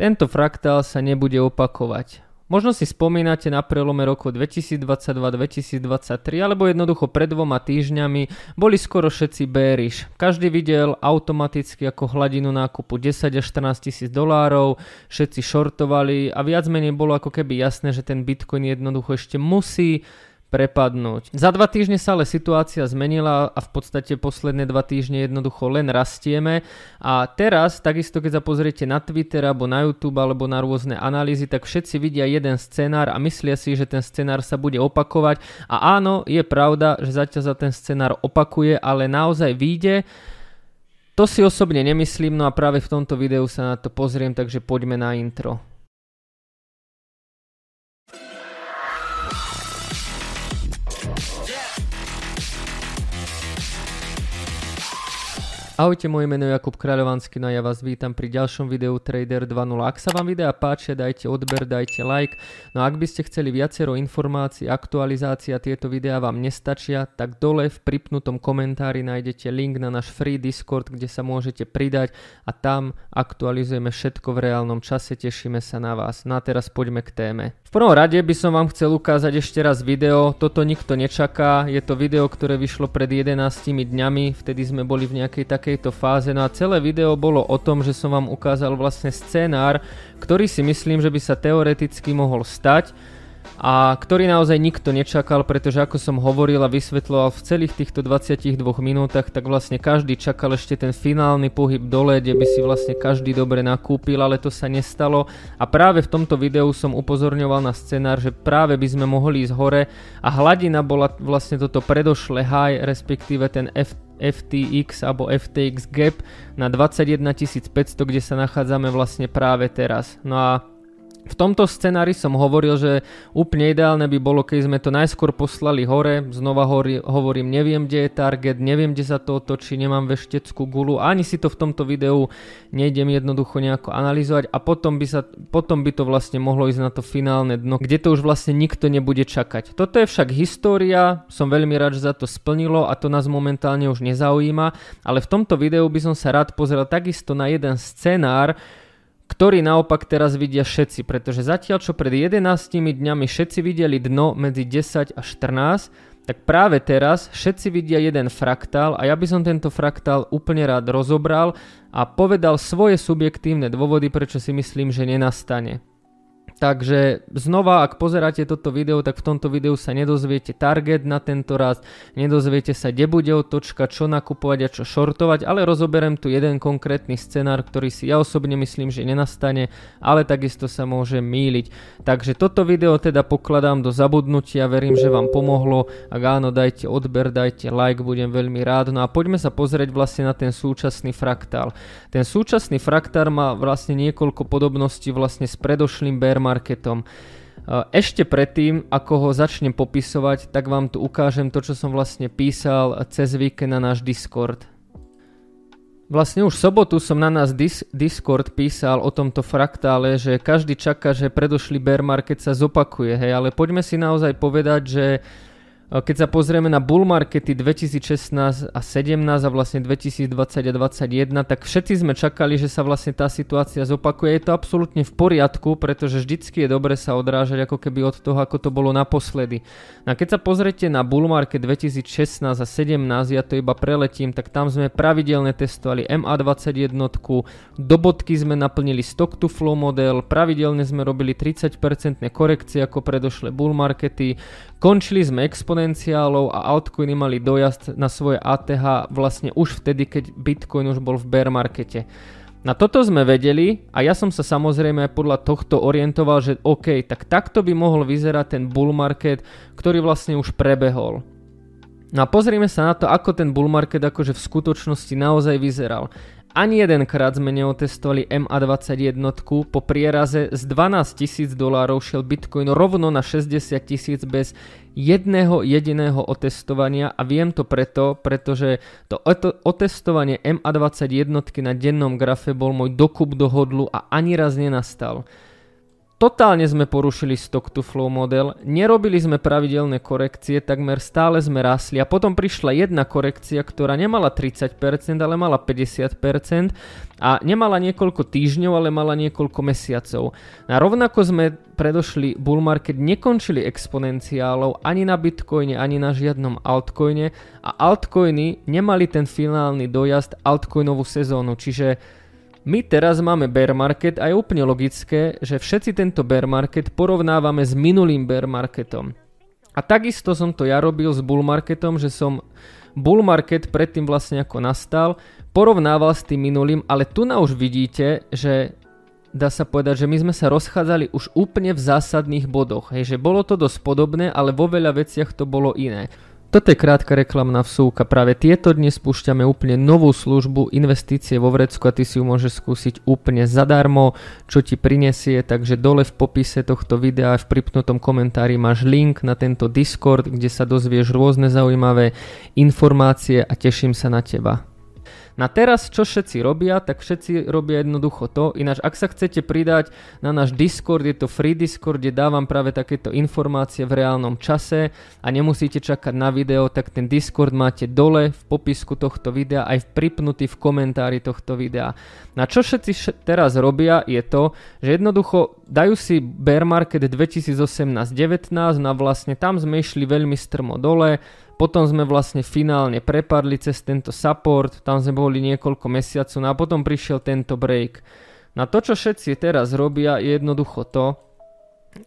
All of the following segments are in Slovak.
Tento fraktál sa nebude opakovať. Možno si spomínate na prelome roku 2022-2023 alebo jednoducho pred dvoma týždňami boli skoro všetci bearish. Každý videl automaticky ako hladinu nákupu 10 až 14 tisíc dolárov, všetci shortovali a viac menej bolo ako keby jasné, že ten Bitcoin jednoducho ešte musí prepadnúť. Za dva týždne sa ale situácia zmenila a v podstate posledné dva týždne jednoducho len rastieme a teraz takisto keď sa pozriete na Twitter alebo na YouTube alebo na rôzne analýzy, tak všetci vidia jeden scenár a myslia si, že ten scenár sa bude opakovať a áno, je pravda, že zatiaľ za ten scenár opakuje, ale naozaj vyjde. To si osobne nemyslím, no a práve v tomto videu sa na to pozriem, takže poďme na intro. Ahojte, moje meno je Jakub Kráľovanský no a ja vás vítam pri ďalšom videu Trader 2.0. Ak sa vám videa páčia, dajte odber, dajte like. No a ak by ste chceli viacero informácií, aktualizácia tieto videá vám nestačia, tak dole v pripnutom komentári nájdete link na náš free Discord, kde sa môžete pridať a tam aktualizujeme všetko v reálnom čase, tešíme sa na vás. No a teraz poďme k téme. V prvom rade by som vám chcel ukázať ešte raz video, toto nikto nečaká, je to video, ktoré vyšlo pred 11 dňami, vtedy sme boli v nejakej takejto fáze, no a celé video bolo o tom, že som vám ukázal vlastne scenár, ktorý si myslím, že by sa teoreticky mohol stať, a ktorý naozaj nikto nečakal, pretože ako som hovoril a vysvetloval v celých týchto 22 minútach, tak vlastne každý čakal ešte ten finálny pohyb dole, kde by si vlastne každý dobre nakúpil, ale to sa nestalo. A práve v tomto videu som upozorňoval na scenár, že práve by sme mohli ísť hore a hladina bola vlastne toto predošlé high, respektíve ten F FTX alebo FTX gap na 21 500, kde sa nachádzame vlastne práve teraz. No a v tomto scenári som hovoril, že úplne ideálne by bolo, keď sme to najskôr poslali hore, znova hovorí, hovorím, neviem, kde je target, neviem, kde sa to otočí, nemám vešteckú gulu, ani si to v tomto videu nejdem jednoducho nejako analyzovať a potom by, sa, potom by to vlastne mohlo ísť na to finálne dno, kde to už vlastne nikto nebude čakať. Toto je však história, som veľmi rád, že za to splnilo a to nás momentálne už nezaujíma, ale v tomto videu by som sa rád pozrel takisto na jeden scenár, ktorý naopak teraz vidia všetci, pretože zatiaľ čo pred 11 dňami všetci videli dno medzi 10 a 14, tak práve teraz všetci vidia jeden fraktál a ja by som tento fraktál úplne rád rozobral a povedal svoje subjektívne dôvody, prečo si myslím, že nenastane. Takže znova, ak pozeráte toto video, tak v tomto videu sa nedozviete target na tento raz, nedozviete sa, kde bude otočka, čo nakupovať a čo shortovať, ale rozoberiem tu jeden konkrétny scenár, ktorý si ja osobne myslím, že nenastane, ale takisto sa môže míliť. Takže toto video teda pokladám do zabudnutia, verím, že vám pomohlo. Ak áno, dajte odber, dajte like, budem veľmi rád. No a poďme sa pozrieť vlastne na ten súčasný fraktál. Ten súčasný fraktál má vlastne niekoľko podobností vlastne s predošlým bear marketom. Ešte predtým, ako ho začnem popisovať, tak vám tu ukážem to, čo som vlastne písal cez víkend na náš Discord. Vlastne už sobotu som na nás dis- Discord písal o tomto fraktále, že každý čaká, že predošlý bear market sa zopakuje, hej, ale poďme si naozaj povedať, že keď sa pozrieme na bull markety 2016 a 17 a vlastne 2020 a 2021, tak všetci sme čakali, že sa vlastne tá situácia zopakuje. Je to absolútne v poriadku, pretože vždycky je dobre sa odrážať ako keby od toho, ako to bolo naposledy. A keď sa pozriete na bull market 2016 a 17, ja to iba preletím, tak tam sme pravidelne testovali MA21, do bodky sme naplnili stock to flow model, pravidelne sme robili 30% korekcie ako predošlé bull markety, končili sme exponenciálov a altcoiny mali dojazd na svoje ATH vlastne už vtedy, keď Bitcoin už bol v bear markete. Na toto sme vedeli a ja som sa samozrejme podľa tohto orientoval, že OK, tak takto by mohol vyzerať ten bull market, ktorý vlastne už prebehol. No a pozrieme sa na to, ako ten bull market akože v skutočnosti naozaj vyzeral. Ani jedenkrát sme neotestovali MA21, po prieraze z 12 000 dolárov šiel Bitcoin rovno na 60 tisíc bez jedného jediného otestovania a viem to preto, pretože to otestovanie MA21 na dennom grafe bol môj dokup do hodlu a ani raz nenastal. Totálne sme porušili stock to flow model, nerobili sme pravidelné korekcie, takmer stále sme rasli a potom prišla jedna korekcia, ktorá nemala 30%, ale mala 50% a nemala niekoľko týždňov, ale mala niekoľko mesiacov. A rovnako sme predošli bull market nekončili exponenciálov ani na Bitcoine, ani na žiadnom altcoine a altcoiny nemali ten finálny dojazd altcoinovú sezónu, čiže my teraz máme bear market a je úplne logické, že všetci tento bear market porovnávame s minulým bear marketom. A takisto som to ja robil s bull marketom, že som bull market predtým vlastne ako nastal, porovnával s tým minulým, ale tu na už vidíte, že dá sa povedať, že my sme sa rozchádzali už úplne v zásadných bodoch. Hej, že bolo to dosť podobné, ale vo veľa veciach to bolo iné. Toto je krátka reklamná vsúka. Práve tieto dnes spúšťame úplne novú službu investície vo vrecku a ty si ju môžeš skúsiť úplne zadarmo, čo ti prinesie, takže dole v popise tohto videa v pripnutom komentári máš link na tento Discord, kde sa dozvieš rôzne zaujímavé informácie a teším sa na teba. Na teraz, čo všetci robia, tak všetci robia jednoducho to. Ináč, ak sa chcete pridať na náš Discord, je to free Discord, kde dávam práve takéto informácie v reálnom čase a nemusíte čakať na video, tak ten Discord máte dole v popisku tohto videa aj pripnutý v komentári tohto videa. Na čo všetci teraz robia je to, že jednoducho dajú si bear market 2018-19, no vlastne tam sme išli veľmi strmo dole, potom sme vlastne finálne prepadli cez tento support, tam sme boli niekoľko mesiacov no a potom prišiel tento break. Na to, čo všetci teraz robia, je jednoducho to,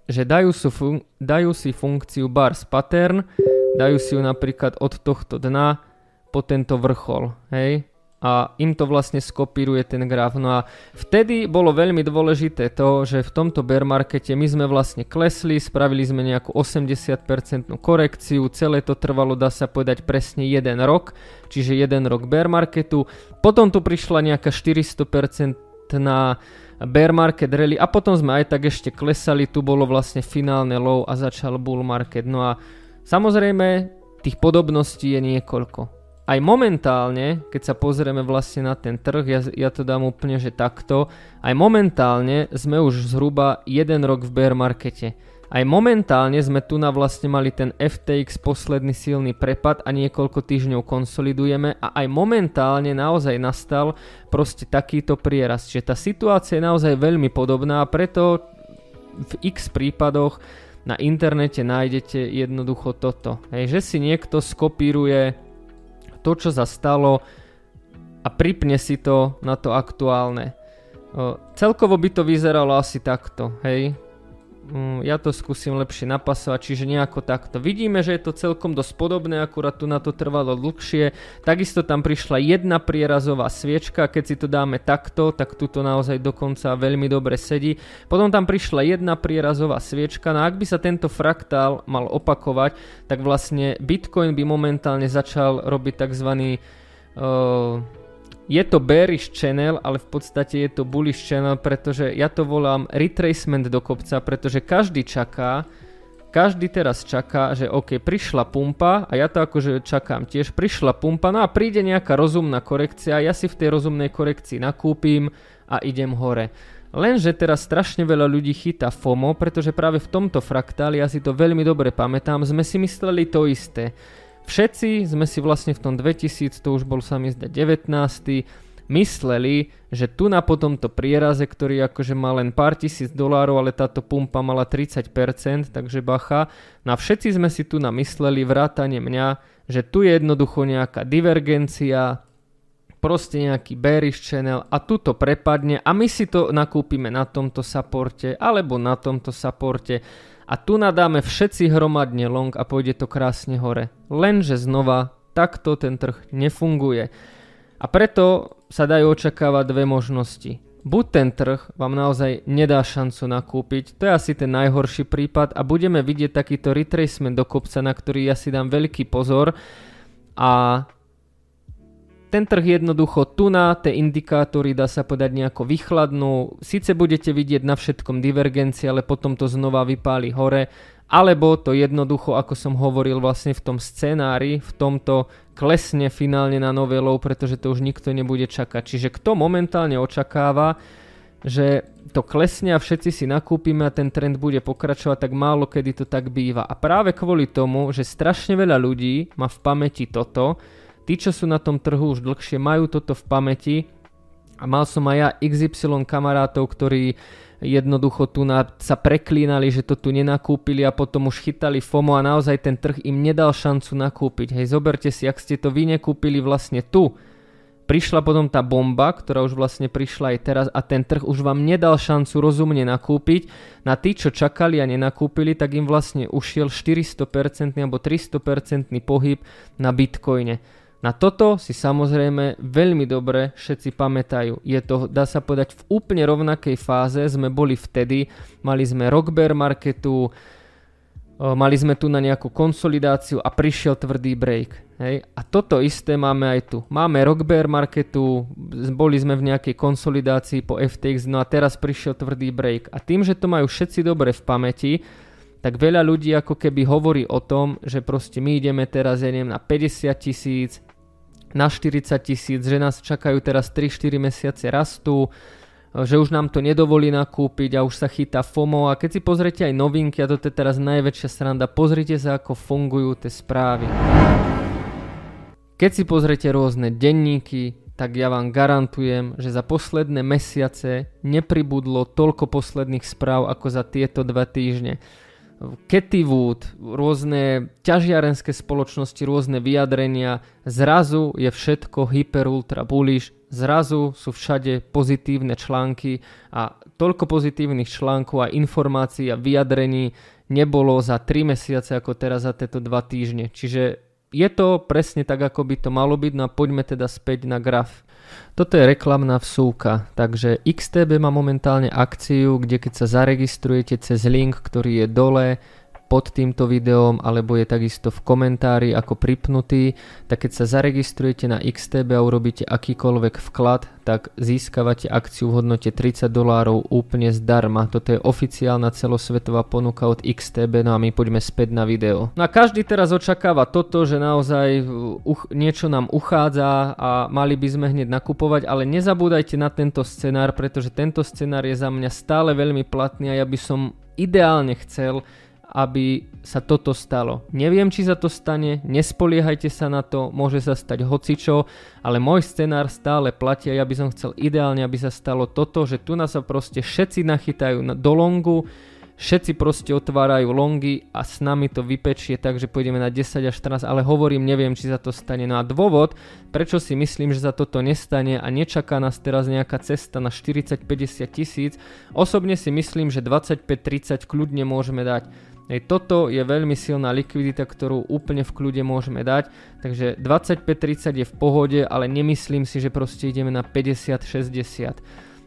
že dajú si, fun- dajú si funkciu bars pattern, dajú si ju napríklad od tohto dna po tento vrchol, hej, a im to vlastne skopíruje ten graf. No a vtedy bolo veľmi dôležité to, že v tomto bear markete my sme vlastne klesli, spravili sme nejakú 80% korekciu, celé to trvalo, dá sa povedať, presne jeden rok, čiže jeden rok bear marketu. Potom tu prišla nejaká 400% na bear market rally a potom sme aj tak ešte klesali, tu bolo vlastne finálne low a začal bull market. No a samozrejme tých podobností je niekoľko aj momentálne, keď sa pozrieme vlastne na ten trh, ja, ja to dám úplne, že takto, aj momentálne sme už zhruba jeden rok v bear markete. Aj momentálne sme tu na vlastne mali ten FTX posledný silný prepad a niekoľko týždňov konsolidujeme a aj momentálne naozaj nastal proste takýto prieraz. Čiže tá situácia je naozaj veľmi podobná a preto v x prípadoch na internete nájdete jednoducho toto. Hej, že si niekto skopíruje to, čo sa stalo a pripne si to na to aktuálne. Celkovo by to vyzeralo asi takto, hej. Mm, ja to skúsim lepšie napasovať, čiže nejako takto. Vidíme, že je to celkom dosť podobné, akurát tu na to trvalo dlhšie. Takisto tam prišla jedna prierazová sviečka, keď si to dáme takto, tak tu to naozaj dokonca veľmi dobre sedí. Potom tam prišla jedna prierazová sviečka, no ak by sa tento fraktál mal opakovať, tak vlastne Bitcoin by momentálne začal robiť tzv. Uh, je to bearish channel, ale v podstate je to bullish channel, pretože ja to volám retracement do kopca, pretože každý čaká, každý teraz čaká, že OK, prišla pumpa a ja to akože čakám tiež, prišla pumpa, no a príde nejaká rozumná korekcia, ja si v tej rozumnej korekcii nakúpim a idem hore. Lenže teraz strašne veľa ľudí chytá FOMO, pretože práve v tomto fraktáli, ja si to veľmi dobre pamätám, sme si mysleli to isté Všetci sme si vlastne v tom 2000, to už bol sa mi zdať 19 mysleli, že tu na po tomto prieraze, ktorý akože má len pár tisíc dolárov, ale táto pumpa mala 30%, takže bacha. No všetci sme si tu namysleli, vrátane mňa, že tu je jednoducho nejaká divergencia, proste nejaký bearish channel a tu to prepadne a my si to nakúpime na tomto supporte alebo na tomto supporte a tu nadáme všetci hromadne long a pôjde to krásne hore. Lenže znova, takto ten trh nefunguje. A preto sa dajú očakávať dve možnosti. Buď ten trh vám naozaj nedá šancu nakúpiť, to je asi ten najhorší prípad a budeme vidieť takýto retracement do kopca, na ktorý ja si dám veľký pozor a ten trh jednoducho tu na tie indikátory dá sa povedať nejako vychladnú. Sice budete vidieť na všetkom divergencie, ale potom to znova vypáli hore. Alebo to jednoducho, ako som hovoril vlastne v tom scenári, v tomto klesne finálne na nové low, pretože to už nikto nebude čakať. Čiže kto momentálne očakáva, že to klesne a všetci si nakúpime a ten trend bude pokračovať, tak málo kedy to tak býva. A práve kvôli tomu, že strašne veľa ľudí má v pamäti toto, tí, čo sú na tom trhu už dlhšie, majú toto v pamäti a mal som aj ja XY kamarátov, ktorí jednoducho tu na, sa preklínali, že to tu nenakúpili a potom už chytali FOMO a naozaj ten trh im nedal šancu nakúpiť. Hej, zoberte si, ak ste to vy nekúpili vlastne tu, prišla potom tá bomba, ktorá už vlastne prišla aj teraz a ten trh už vám nedal šancu rozumne nakúpiť. Na tí, čo čakali a nenakúpili, tak im vlastne ušiel 400% alebo 300% pohyb na Bitcoine. Na toto si samozrejme veľmi dobre všetci pamätajú. Je to, dá sa povedať, v úplne rovnakej fáze sme boli vtedy. Mali sme rock marketu, mali sme tu na nejakú konsolidáciu a prišiel tvrdý break. Hej? A toto isté máme aj tu. Máme rock marketu, boli sme v nejakej konsolidácii po FTX, no a teraz prišiel tvrdý break. A tým, že to majú všetci dobre v pamäti, tak veľa ľudí ako keby hovorí o tom, že proste my ideme teraz, ja neviem, na 50 tisíc, na 40 tisíc, že nás čakajú teraz 3-4 mesiace rastu, že už nám to nedovolí nakúpiť a už sa chytá FOMO a keď si pozrite aj novinky, a toto je teraz najväčšia sranda, pozrite sa ako fungujú tie správy. Keď si pozrete rôzne denníky, tak ja vám garantujem, že za posledné mesiace nepribudlo toľko posledných správ ako za tieto dva týždne. Cathy Wood, rôzne ťažiarenské spoločnosti, rôzne vyjadrenia, zrazu je všetko hyper ultra bullish, zrazu sú všade pozitívne články a toľko pozitívnych článkov a informácií a vyjadrení nebolo za 3 mesiace ako teraz za tieto 2 týždne. Čiže je to presne tak, ako by to malo byť, no a poďme teda späť na graf. Toto je reklamná vsúka, takže XTB má momentálne akciu, kde keď sa zaregistrujete cez link, ktorý je dole, pod týmto videom alebo je takisto v komentári ako pripnutý, tak keď sa zaregistrujete na XTB a urobíte akýkoľvek vklad, tak získavate akciu v hodnote 30 dolárov úplne zdarma. Toto je oficiálna celosvetová ponuka od XTB, no a my poďme späť na video. No a každý teraz očakáva toto, že naozaj uh, niečo nám uchádza a mali by sme hneď nakupovať, ale nezabúdajte na tento scenár, pretože tento scenár je za mňa stále veľmi platný a ja by som ideálne chcel, aby sa toto stalo. Neviem, či sa to stane, nespoliehajte sa na to, môže sa stať hocičo, ale môj scenár stále platí a ja by som chcel ideálne, aby sa stalo toto, že tu nás sa proste všetci nachytajú do longu, všetci proste otvárajú longy a s nami to vypečie, takže pôjdeme na 10 až 14, ale hovorím, neviem, či sa to stane. No a dôvod, prečo si myslím, že sa toto nestane a nečaká nás teraz nejaká cesta na 40-50 tisíc, osobne si myslím, že 25-30 kľudne môžeme dať Hej, toto je veľmi silná likvidita, ktorú úplne v kľude môžeme dať, takže 25-30 je v pohode, ale nemyslím si, že proste ideme na 50-60.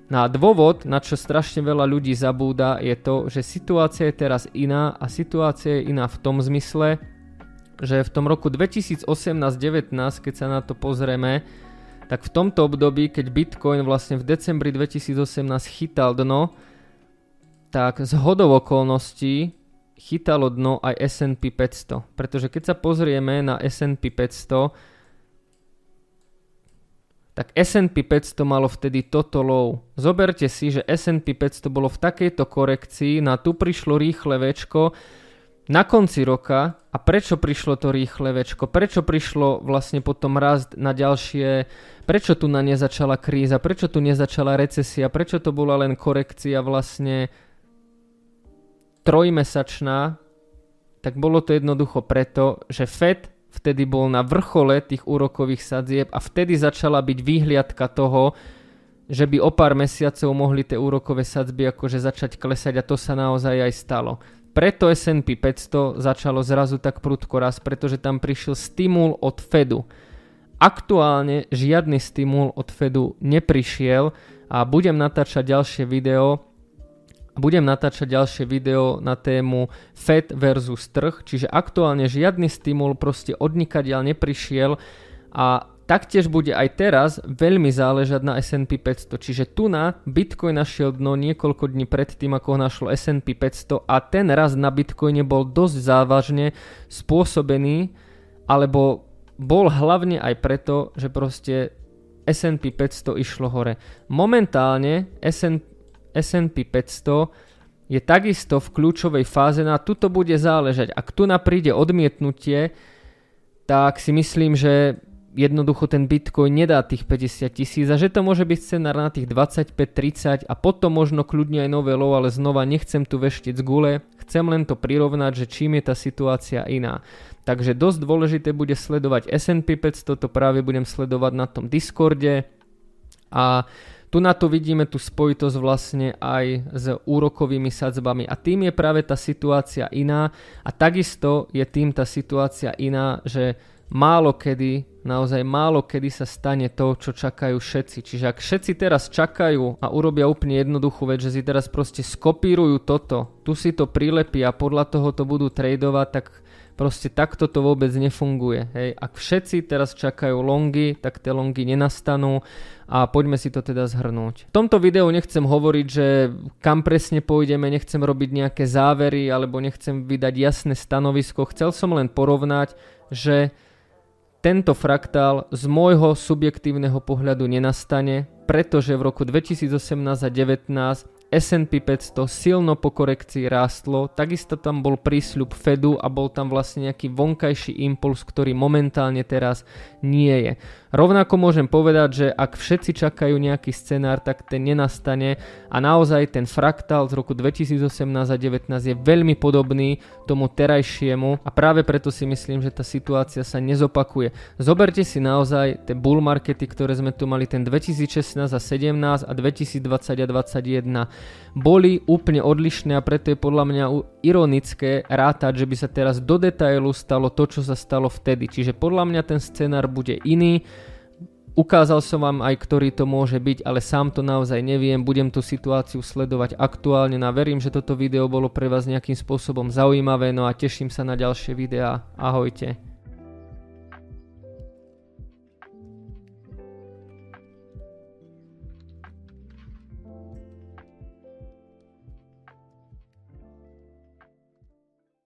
No a dôvod, na čo strašne veľa ľudí zabúda, je to, že situácia je teraz iná a situácia je iná v tom zmysle, že v tom roku 2018-19, keď sa na to pozrieme, tak v tomto období, keď Bitcoin vlastne v decembri 2018 chytal dno, tak z hodov okolností chytalo dno aj S&P 500. Pretože keď sa pozrieme na S&P 500, tak S&P 500 malo vtedy toto low. Zoberte si, že S&P 500 bolo v takejto korekcii, na tu prišlo rýchle večko na konci roka. A prečo prišlo to rýchle večko, prečo prišlo vlastne potom rast na ďalšie, prečo tu na nezačala kríza, prečo tu nezačala recesia, prečo to bola len korekcia vlastne trojmesačná, tak bolo to jednoducho preto, že Fed vtedy bol na vrchole tých úrokových sadzieb a vtedy začala byť výhliadka toho, že by o pár mesiacov mohli tie úrokové sadzby akože začať klesať a to sa naozaj aj stalo. Preto S&P 500 začalo zrazu tak prudko raz, pretože tam prišiel stimul od Fedu. Aktuálne žiadny stimul od Fedu neprišiel a budem natáčať ďalšie video, budem natáčať ďalšie video na tému Fed versus trh, čiže aktuálne žiadny stimul proste odnikadiaľ neprišiel a taktiež bude aj teraz veľmi záležať na S&P 500, čiže tu na Bitcoin našiel dno niekoľko dní pred tým, ako ho našlo S&P 500 a ten raz na Bitcoine bol dosť závažne spôsobený, alebo bol hlavne aj preto, že proste S&P 500 išlo hore. Momentálne S&P S&P 500 je takisto v kľúčovej fáze, na tuto bude záležať. Ak tu napríde odmietnutie, tak si myslím, že jednoducho ten Bitcoin nedá tých 50 tisíc a že to môže byť scenár na tých 25-30 a potom možno kľudne aj nové low, ale znova nechcem tu veštiť z gule, chcem len to prirovnať, že čím je tá situácia iná. Takže dosť dôležité bude sledovať S&P 500, to práve budem sledovať na tom Discorde a tu na to vidíme tú spojitosť vlastne aj s úrokovými sadzbami a tým je práve tá situácia iná a takisto je tým tá situácia iná, že málo kedy, naozaj málo kedy sa stane to, čo čakajú všetci. Čiže ak všetci teraz čakajú a urobia úplne jednoduchú vec, že si teraz proste skopírujú toto, tu si to prilepia a podľa toho to budú tradovať, tak proste takto to vôbec nefunguje. Hej. Ak všetci teraz čakajú longy, tak tie longy nenastanú a poďme si to teda zhrnúť. V tomto videu nechcem hovoriť, že kam presne pôjdeme, nechcem robiť nejaké závery alebo nechcem vydať jasné stanovisko. Chcel som len porovnať, že tento fraktál z môjho subjektívneho pohľadu nenastane, pretože v roku 2018 a 2019 S&P 500 silno po korekcii rástlo, takisto tam bol prísľub Fedu a bol tam vlastne nejaký vonkajší impuls, ktorý momentálne teraz nie je. Rovnako môžem povedať, že ak všetci čakajú nejaký scenár, tak ten nenastane a naozaj ten fraktál z roku 2018 a 2019 je veľmi podobný tomu terajšiemu a práve preto si myslím, že tá situácia sa nezopakuje. Zoberte si naozaj tie bull markety, ktoré sme tu mali ten 2016 a 17 a 2020 a 2021 boli úplne odlišné a preto je podľa mňa ironické rátať, že by sa teraz do detailu stalo to, čo sa stalo vtedy. Čiže podľa mňa ten scenár bude iný. Ukázal som vám aj, ktorý to môže byť, ale sám to naozaj neviem. Budem tú situáciu sledovať aktuálne a verím, že toto video bolo pre vás nejakým spôsobom zaujímavé. No a teším sa na ďalšie videá. Ahojte.